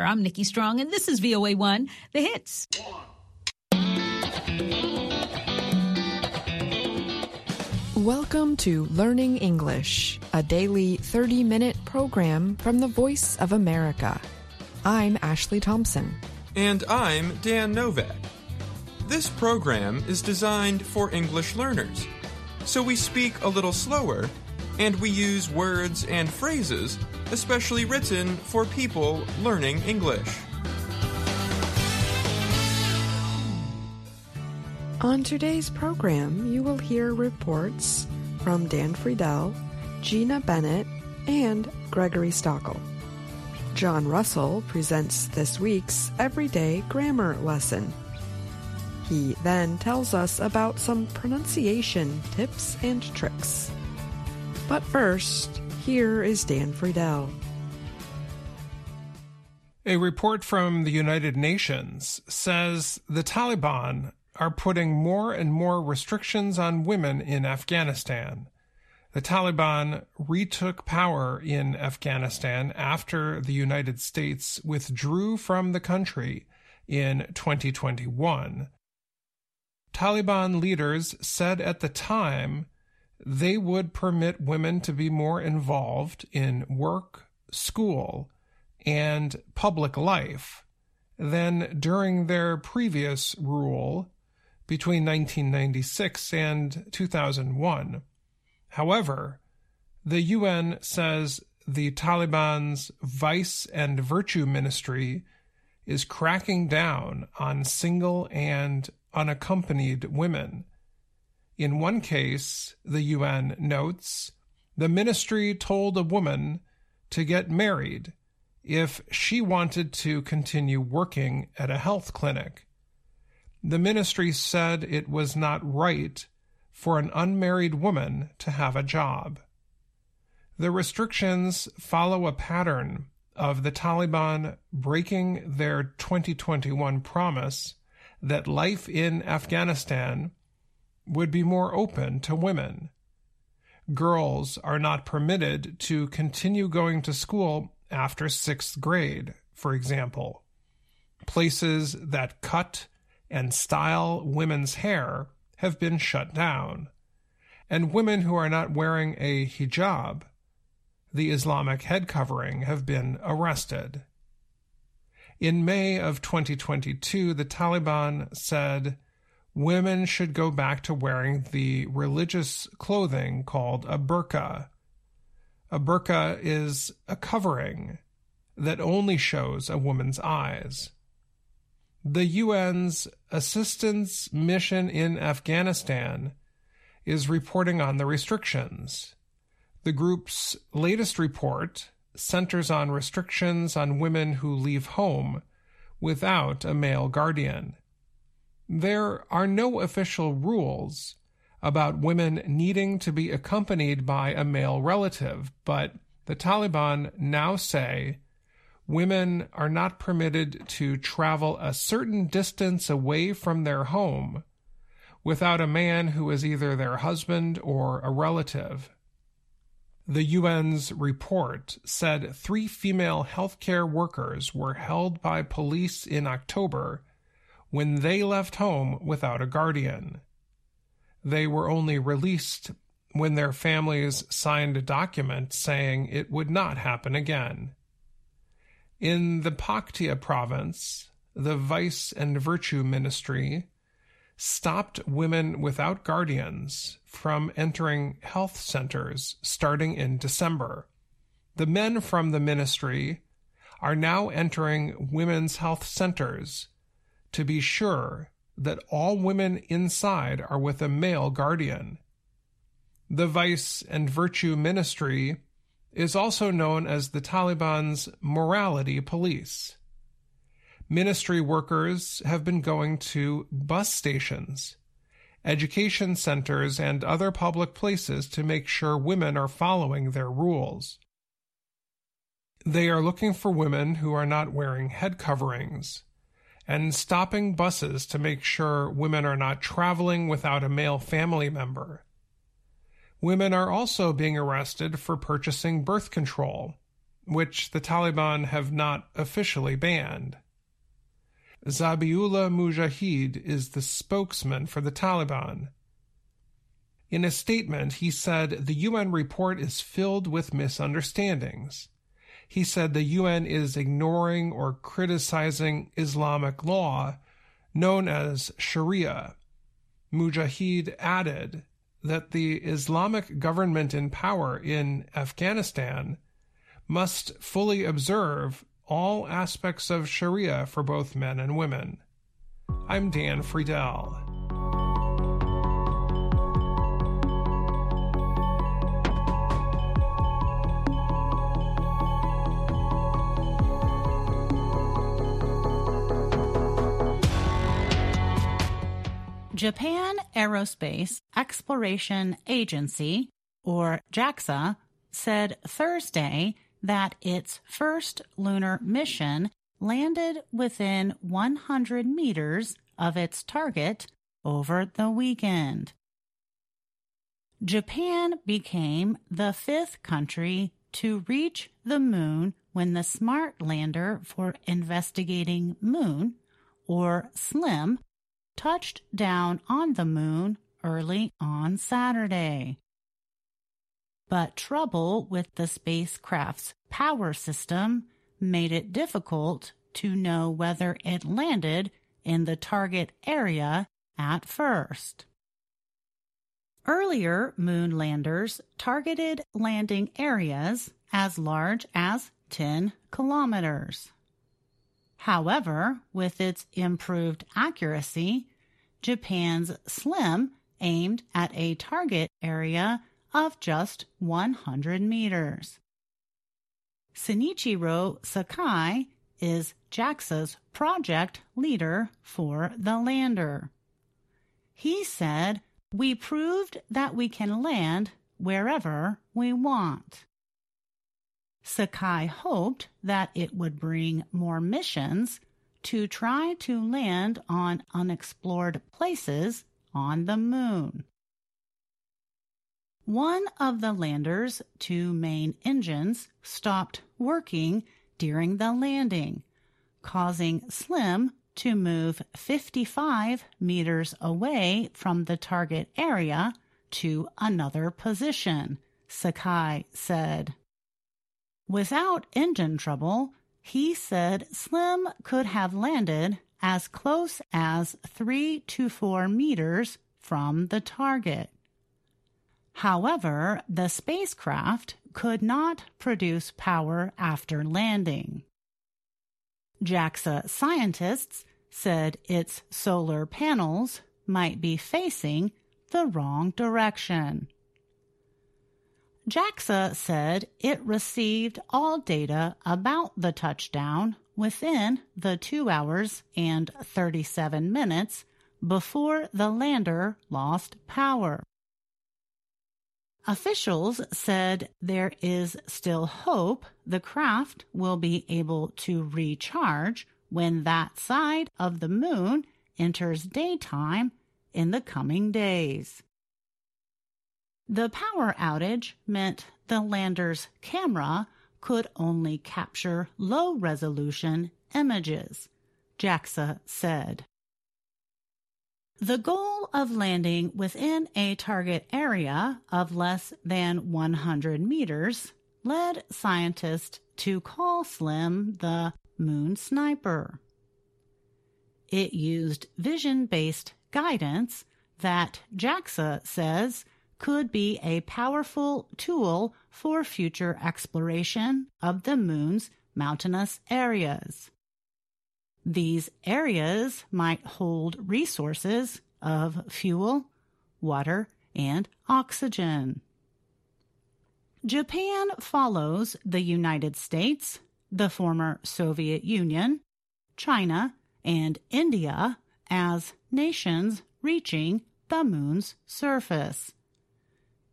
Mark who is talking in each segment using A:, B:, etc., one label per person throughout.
A: I'm Nikki Strong, and this is VOA1, The Hits.
B: Welcome to Learning English, a daily 30 minute program from the Voice of America. I'm Ashley Thompson.
C: And I'm Dan Novak. This program is designed for English learners, so we speak a little slower and we use words and phrases especially written for people learning English.
B: On today's program, you will hear reports from Dan Friedell, Gina Bennett, and Gregory Stachel. John Russell presents this week's Everyday Grammar lesson. He then tells us about some pronunciation tips and tricks. But first, here is Dan Friedell.
D: A report from the United Nations says the Taliban are putting more and more restrictions on women in Afghanistan. The Taliban retook power in Afghanistan after the United States withdrew from the country in 2021. Taliban leaders said at the time they would permit women to be more involved in work, school, and public life than during their previous rule between 1996 and 2001. However, the UN says the Taliban's Vice and Virtue Ministry is cracking down on single and unaccompanied women in one case, the UN notes, the ministry told a woman to get married if she wanted to continue working at a health clinic. The ministry said it was not right for an unmarried woman to have a job. The restrictions follow a pattern of the Taliban breaking their 2021 promise that life in Afghanistan would be more open to women. Girls are not permitted to continue going to school after sixth grade, for example. Places that cut and style women's hair have been shut down. And women who are not wearing a hijab, the Islamic head covering, have been arrested. In May of 2022, the Taliban said women should go back to wearing the religious clothing called a burqa. A burqa is a covering that only shows a woman's eyes. The UN's assistance mission in Afghanistan is reporting on the restrictions. The group's latest report centers on restrictions on women who leave home without a male guardian. There are no official rules about women needing to be accompanied by a male relative, but the Taliban now say women are not permitted to travel a certain distance away from their home without a man who is either their husband or a relative. The UN's report said three female healthcare workers were held by police in October when they left home without a guardian. They were only released when their families signed a document saying it would not happen again. In the Paktia province, the Vice and Virtue Ministry stopped women without guardians from entering health centers starting in December. The men from the ministry are now entering women's health centers to be sure that all women inside are with a male guardian. The Vice and Virtue Ministry is also known as the Taliban's morality police. Ministry workers have been going to bus stations, education centers, and other public places to make sure women are following their rules. They are looking for women who are not wearing head coverings, and stopping buses to make sure women are not traveling without a male family member. Women are also being arrested for purchasing birth control which the Taliban have not officially banned. Zabiullah Mujahid is the spokesman for the Taliban. In a statement, he said the UN report is filled with misunderstandings. He said the UN is ignoring or criticizing Islamic law known as Sharia. Mujahid added that the Islamic government in power in Afghanistan must fully observe all aspects of Sharia for both men and women. I'm Dan Friedell.
A: Japan Aerospace Exploration Agency, or JAXA, said Thursday that its first lunar mission landed within 100 meters of its target over the weekend. Japan became the fifth country to reach the moon when the Smart Lander for Investigating Moon, or SLIM, touched down on the moon early on Saturday but trouble with the spacecraft's power system made it difficult to know whether it landed in the target area at first. Earlier moon landers targeted landing areas as large as 10 kilometers. However, with its improved accuracy, Japan's SLIM aimed at a target area of just 100 meters. Shinichiro Sakai is JAXA's project leader for the lander. He said, We proved that we can land wherever we want. Sakai hoped that it would bring more missions to try to land on unexplored places on the moon. One of the lander's two main engines stopped working during the landing, causing Slim to move 55 meters away from the target area to another position, Sakai said. Without engine trouble, he said Slim could have landed as close as 3 to 4 meters from the target. However, the spacecraft could not produce power after landing. JAXA scientists said its solar panels might be facing the wrong direction. JAXA said it received all data about the touchdown within the 2 hours and 37 minutes before the lander lost power. Officials said there is still hope the craft will be able to recharge when that side of the moon enters daytime in the coming days. The power outage meant the lander's camera could only capture low resolution images, JAXA said. The goal of landing within a target area of less than 100 meters led scientists to call SLIM the Moon Sniper. It used vision based guidance that JAXA says could be a powerful tool for future exploration of the moon's mountainous areas. These areas might hold resources of fuel, water, and oxygen. Japan follows the United States, the former Soviet Union, China, and India as nations reaching the moon's surface.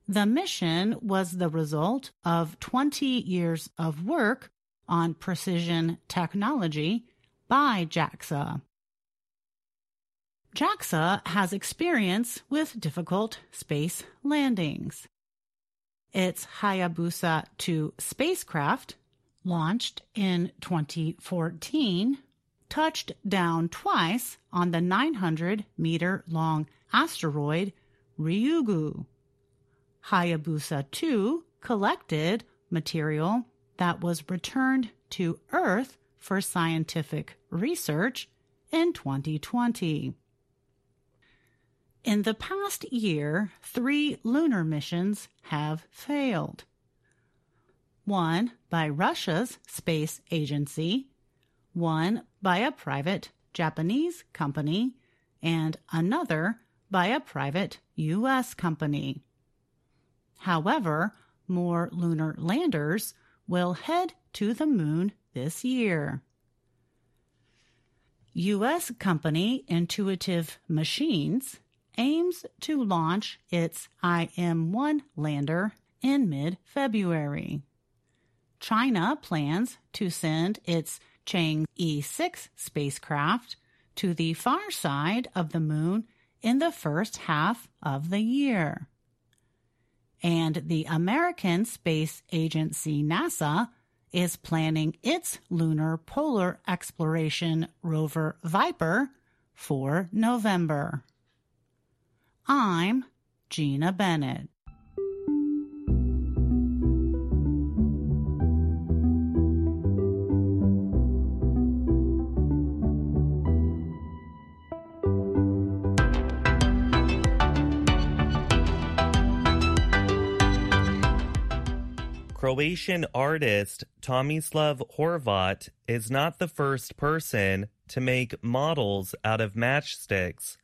A: The mission was the result of 20 years of work on precision technology by JAXA. JAXA has experience with difficult space landings. Its Hayabusa 2 spacecraft launched in 2014, touched down twice on the 900 meter long asteroid Ryugu. Hayabusa 2 collected material that was returned to Earth for scientific research in 2020. In the past year, three lunar missions have failed. One by Russia's space agency, one by a private Japanese company, and another by a private U.S. company. However, more lunar landers will head to the moon this year. U.S. company Intuitive Machines aims to launch its IM 1 lander in mid February. China plans to send its Chang'e 6 spacecraft to the far side of the moon in the first half of the year. And the American Space Agency NASA is planning its lunar polar exploration rover Viper for November. I'm Gina Bennett.
E: Croatian artist Tomislav Horvat is not the first person to make models out of matchsticks,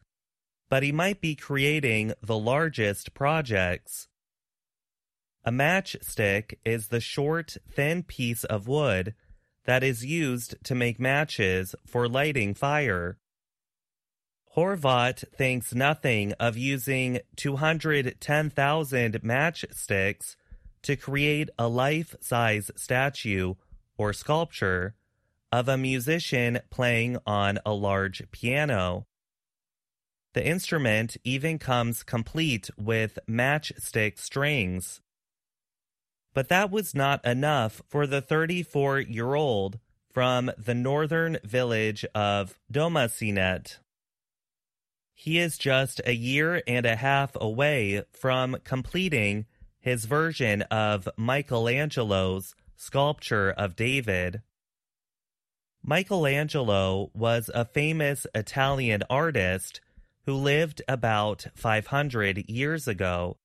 E: but he might be creating the largest projects. A matchstick is the short, thin piece of wood that is used to make matches for lighting fire. Horvat thinks nothing of using 210,000 matchsticks to create a life size statue or sculpture of a musician playing on a large piano. The instrument even comes complete with matchstick strings. But that was not enough for the 34 year old from the northern village of Domasinec. He is just a year and a half away from completing his version of Michelangelo's sculpture of David. Michelangelo was a famous Italian artist who lived about 500 years ago.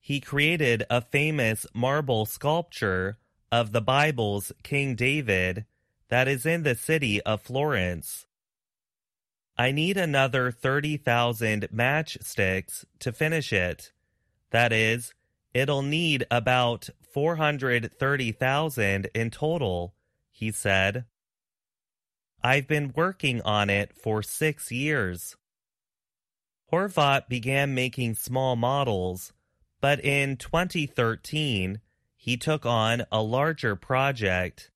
E: He created a famous marble sculpture of the Bible's King David that is in the city of Florence. I need another 30,000 matchsticks to finish it. That is, it'll need about 430,000 in total, he said. I've been working on it for six years. Horvat began making small models, but in 2013, he took on a larger project.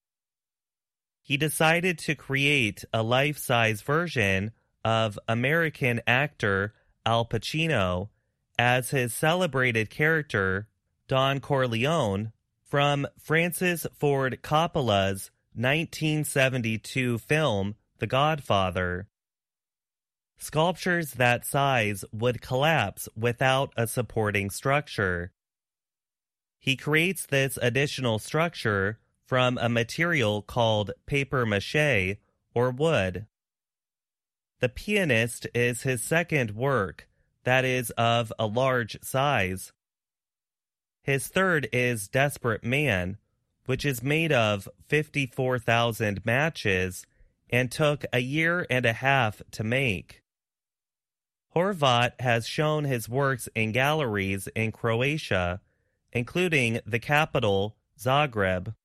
E: He decided to create a life size version of American actor Al Pacino as his celebrated character, Don Corleone, from Francis Ford Coppola's 1972 film The Godfather. Sculptures that size would collapse without a supporting structure. He creates this additional structure from a material called paper mache or wood. The Pianist is his second work that is of a large size. His third is Desperate Man, which is made of 54,000 matches and took a year and a half to make. Horvat has shown his works in galleries in Croatia, including the capital, Zagreb.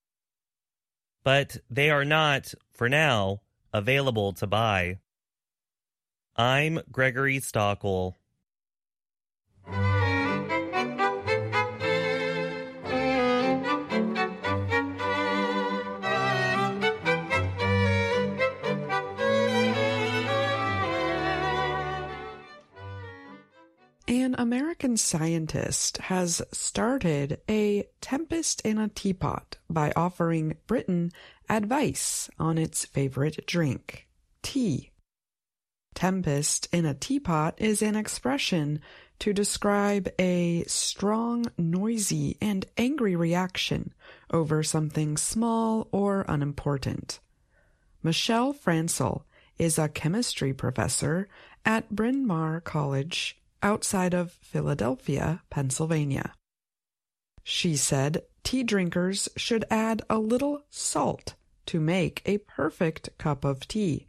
E: But they are not, for now, available to buy. I'm Gregory
B: Stachel. American scientist has started a tempest in a teapot by offering Britain advice on its favorite drink, tea. Tempest in a teapot is an expression to describe a strong, noisy, and angry reaction over something small or unimportant. Michelle Francl is a chemistry professor at Bryn Mawr College outside of Philadelphia, Pennsylvania. She said tea drinkers should add a little salt to make a perfect cup of tea.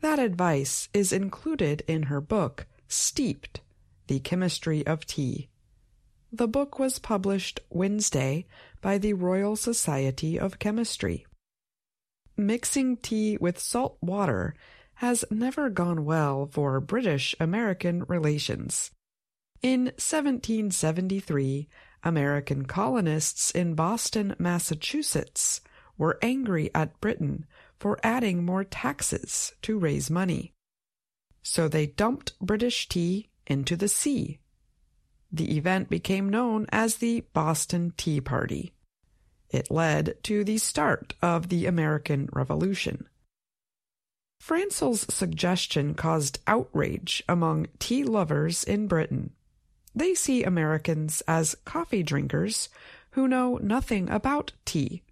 B: That advice is included in her book, Steeped The Chemistry of Tea. The book was published Wednesday by the Royal Society of Chemistry. Mixing tea with salt water has never gone well for British American relations. In 1773, American colonists in Boston, Massachusetts, were angry at Britain for adding more taxes to raise money. So they dumped British tea into the sea. The event became known as the Boston Tea Party. It led to the start of the American Revolution. Francl's suggestion caused outrage among tea lovers in Britain. They see Americans as coffee drinkers who know nothing about tea.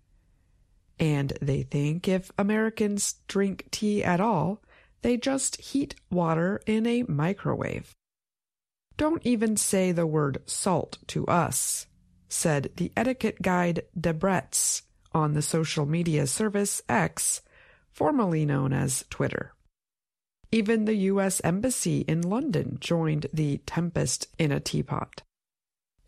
B: And they think if Americans drink tea at all, they just heat water in a microwave. Don't even say the word salt to us said the etiquette guide Debrett's on the social media service X, formerly known as Twitter. Even the U.S. Embassy in London joined the Tempest in a Teapot.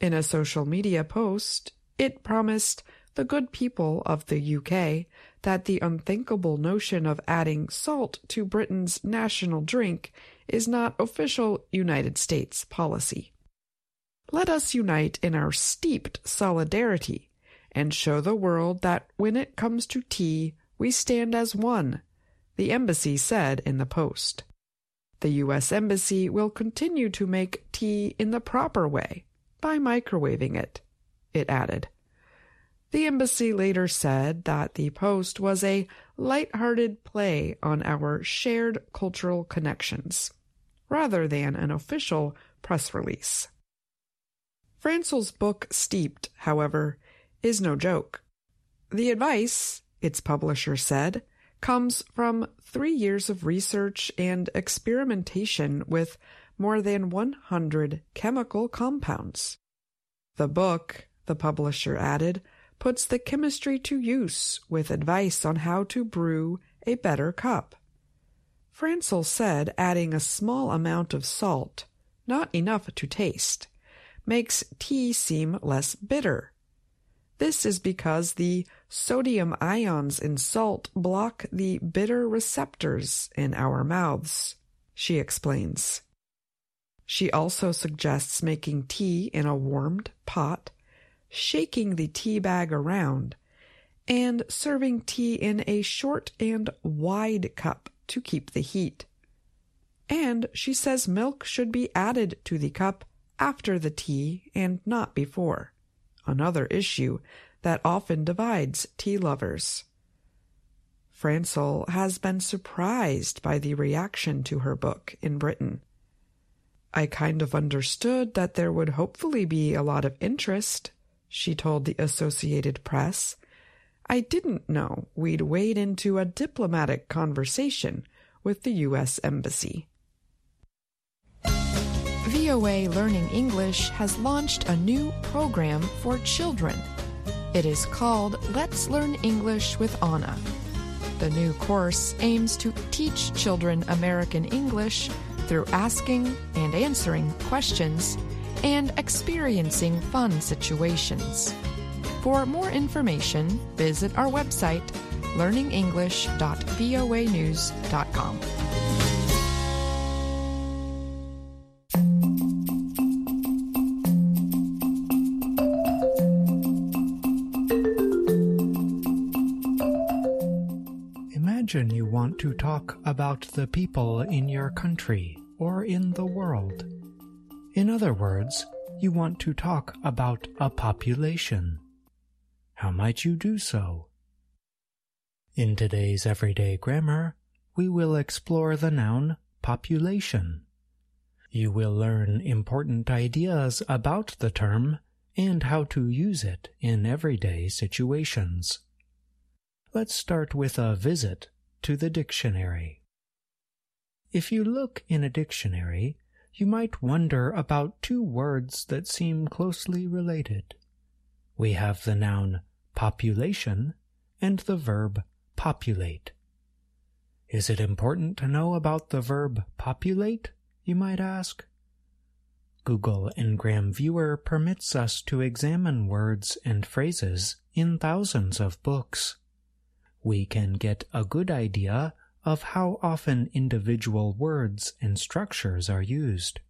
B: In a social media post, it promised the good people of the UK that the unthinkable notion of adding salt to Britain's national drink is not official United States policy. Let us unite in our steeped solidarity and show the world that when it comes to tea, we stand as one, the embassy said in the post. The U.S. Embassy will continue to make tea in the proper way by microwaving it, it added. The embassy later said that the post was a light-hearted play on our shared cultural connections, rather than an official press release. Francl's book Steeped, however, is no joke. The advice, its publisher said, comes from three years of research and experimentation with more than 100 chemical compounds. The book, the publisher added, puts the chemistry to use with advice on how to brew a better cup. Francl said adding a small amount of salt, not enough to taste, makes tea seem less bitter. This is because the sodium ions in salt block the bitter receptors in our mouths, she explains. She also suggests making tea in a warmed pot, shaking the tea bag around, and serving tea in a short and wide cup to keep the heat. And she says milk should be added to the cup after the tea and not before, another issue that often divides tea lovers. Francl has been surprised by the reaction to her book in Britain. I kind of understood that there would hopefully be a lot of interest, she told the Associated Press. I didn't know we'd wade into a diplomatic conversation with the U.S. Embassy.
F: VOA Learning English has launched a new program for children. It is called Let's Learn English with Anna. The new course aims to teach children American English through asking and answering questions and experiencing fun situations. For more information, visit our website learningenglish.voanews.com.
G: Imagine you want to talk about the people in your country or in the world. In other words, you want to talk about a population. How might you do so? In today's everyday grammar, we will explore the noun population. You will learn important ideas about the term and how to use it in everyday situations. Let's start with a visit to the dictionary. If you look in a dictionary, you might wonder about two words that seem closely related. We have the noun population and the verb populate. Is it important to know about the verb populate, you might ask? Google Ngram Viewer permits us to examine words and phrases in thousands of books. We can get a good idea of how often individual words and structures are used.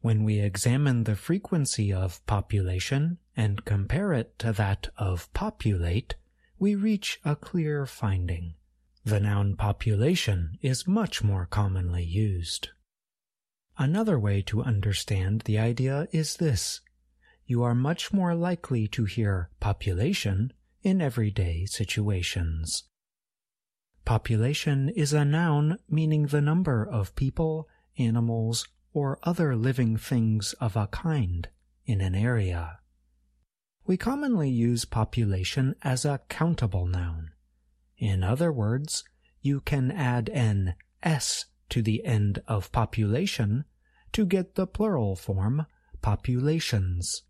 G: When we examine the frequency of population and compare it to that of populate, we reach a clear finding. The noun population is much more commonly used. Another way to understand the idea is this. You are much more likely to hear population in everyday situations. Population is a noun meaning the number of people, animals, or other living things of a kind in an area. We commonly use population as a countable noun. In other words, you can add an s to the end of population to get the plural form populations.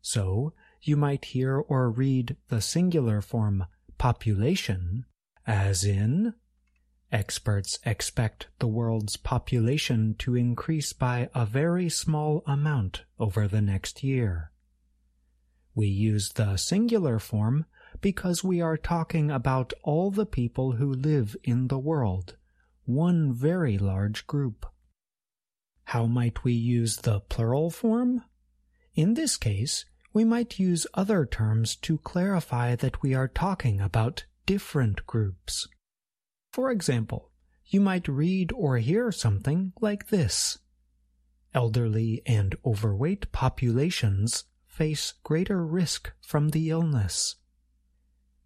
G: So, you might hear or read the singular form population as in Experts expect the world's population to increase by a very small amount over the next year. We use the singular form because we are talking about all the people who live in the world, one very large group. How might we use the plural form? In this case, we might use other terms to clarify that we are talking about different groups. For example, you might read or hear something like this. Elderly and overweight populations face greater risk from the illness.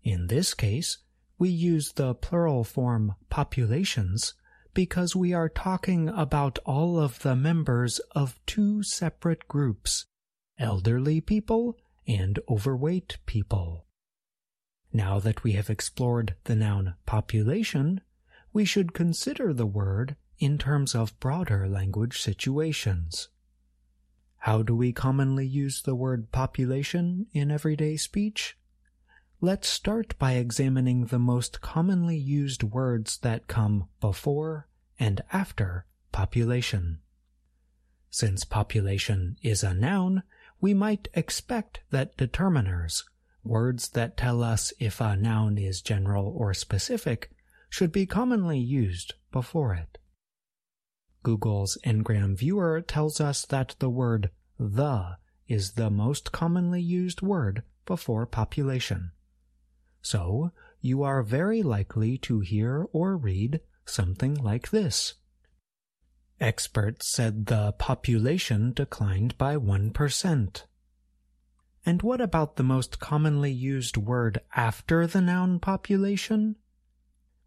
G: In this case, we use the plural form populations because we are talking about all of the members of two separate groups, elderly people and overweight people. Now that we have explored the noun population, we should consider the word in terms of broader language situations. How do we commonly use the word population in everyday speech? Let's start by examining the most commonly used words that come before and after population. Since population is a noun, we might expect that determiners, words that tell us if a noun is general or specific, should be commonly used before it. Google's Ngram Viewer tells us that the word the is the most commonly used word before population. So, you are very likely to hear or read something like this. Experts said the population declined by 1%. And what about the most commonly used word after the noun population?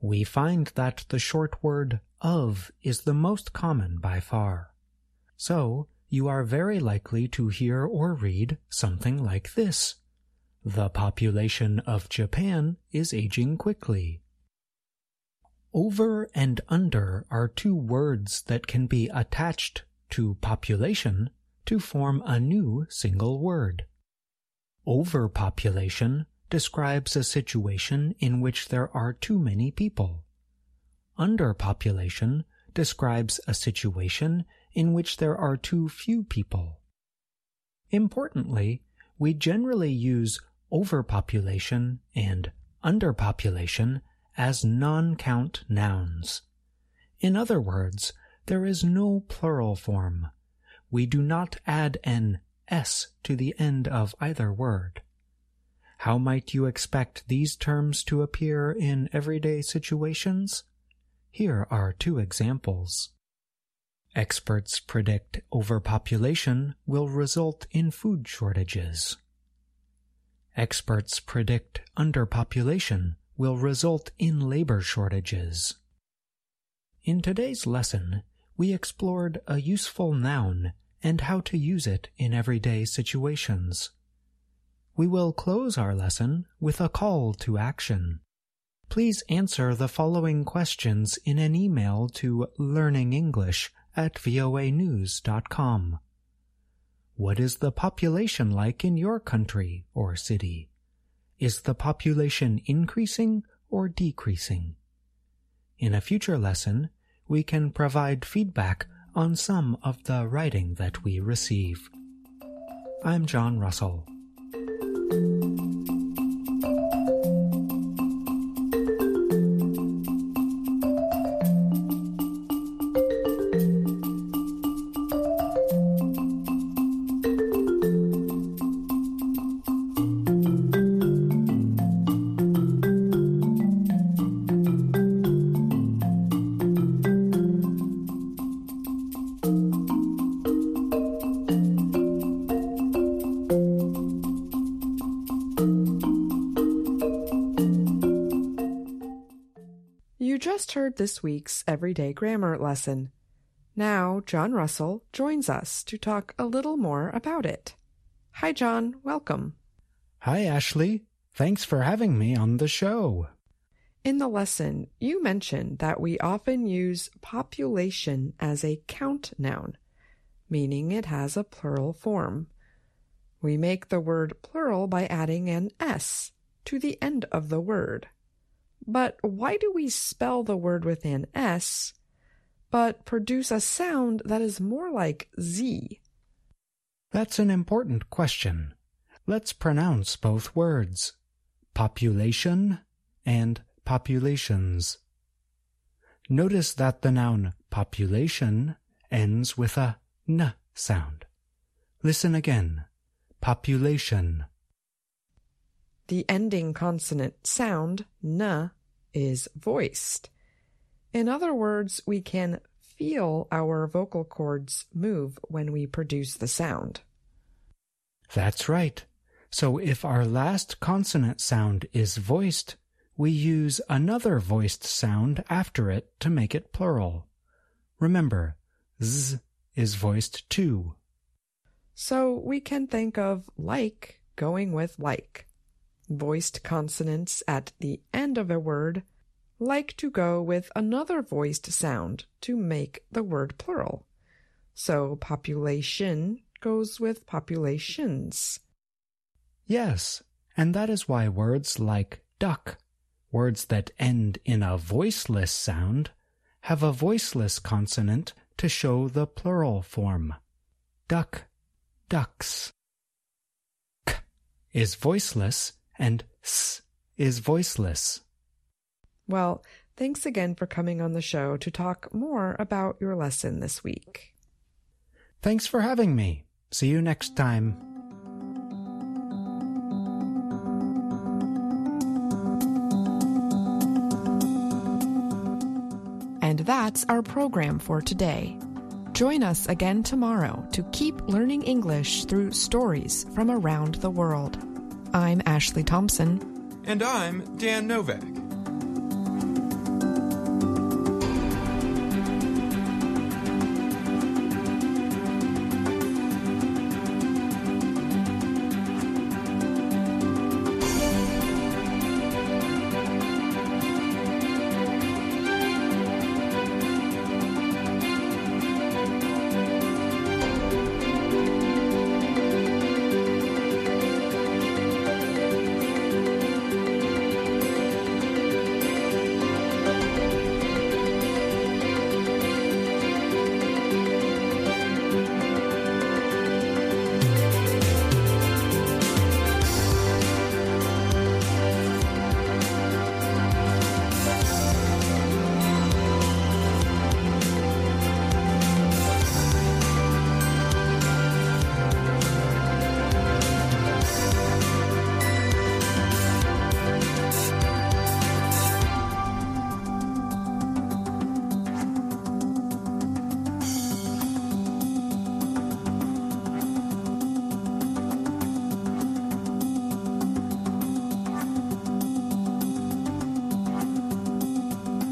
G: we find that the short word of is the most common by far. So, you are very likely to hear or read something like this. The population of Japan is aging quickly. Over and under are two words that can be attached to population to form a new single word. Overpopulation describes a situation in which there are too many people. Underpopulation describes a situation in which there are too few people. Importantly, we generally use overpopulation and underpopulation as non-count nouns. In other words, there is no plural form. We do not add an s to the end of either word. How might you expect these terms to appear in everyday situations? Here are two examples. Experts predict overpopulation will result in food shortages. Experts predict underpopulation will result in labor shortages. In today's lesson, we explored a useful noun and how to use it in everyday situations. We will close our lesson with a call to action. Please answer the following questions in an email to learningenglish at voanews.com. What is the population like in your country or city? Is the population increasing or decreasing? In a future lesson, we can provide feedback on some of the writing that we receive. I'm John Russell.
B: You just heard this week's Everyday Grammar lesson. Now, John Russell joins us to talk a little more about it. Hi, John. Welcome.
G: Hi, Ashley. Thanks for having me on the show.
B: In the lesson, you mentioned that we often use population as a count noun, meaning it has a plural form. We make the word plural by adding an S to the end of the word. But why do we spell the word with an S, but produce a sound that is more like Z?
G: That's an important question. Let's pronounce both words population and populations. Notice that the noun population ends with a n sound. Listen again. Population.
B: The ending consonant sound, n, is voiced. In other words, we can feel our vocal cords move when we produce the sound.
G: That's right. So if our last consonant sound is voiced, we use another voiced sound after it to make it plural. Remember, z is voiced too.
B: So we can think of like going with like. Voiced consonants at the end of a word like to go with another voiced sound to make the word plural. So population goes with populations.
G: Yes, and that is why words like duck, words that end in a voiceless sound, have a voiceless consonant to show the plural form. Duck, ducks. K is voiceless and s is voiceless.
B: Well, thanks again for coming on the show to talk more about your lesson this week.
G: Thanks for having me. See you next time.
F: And that's our program for today. Join us again tomorrow to keep learning English through stories from around the world. I'm Ashley Thompson.
C: And I'm Dan Novak.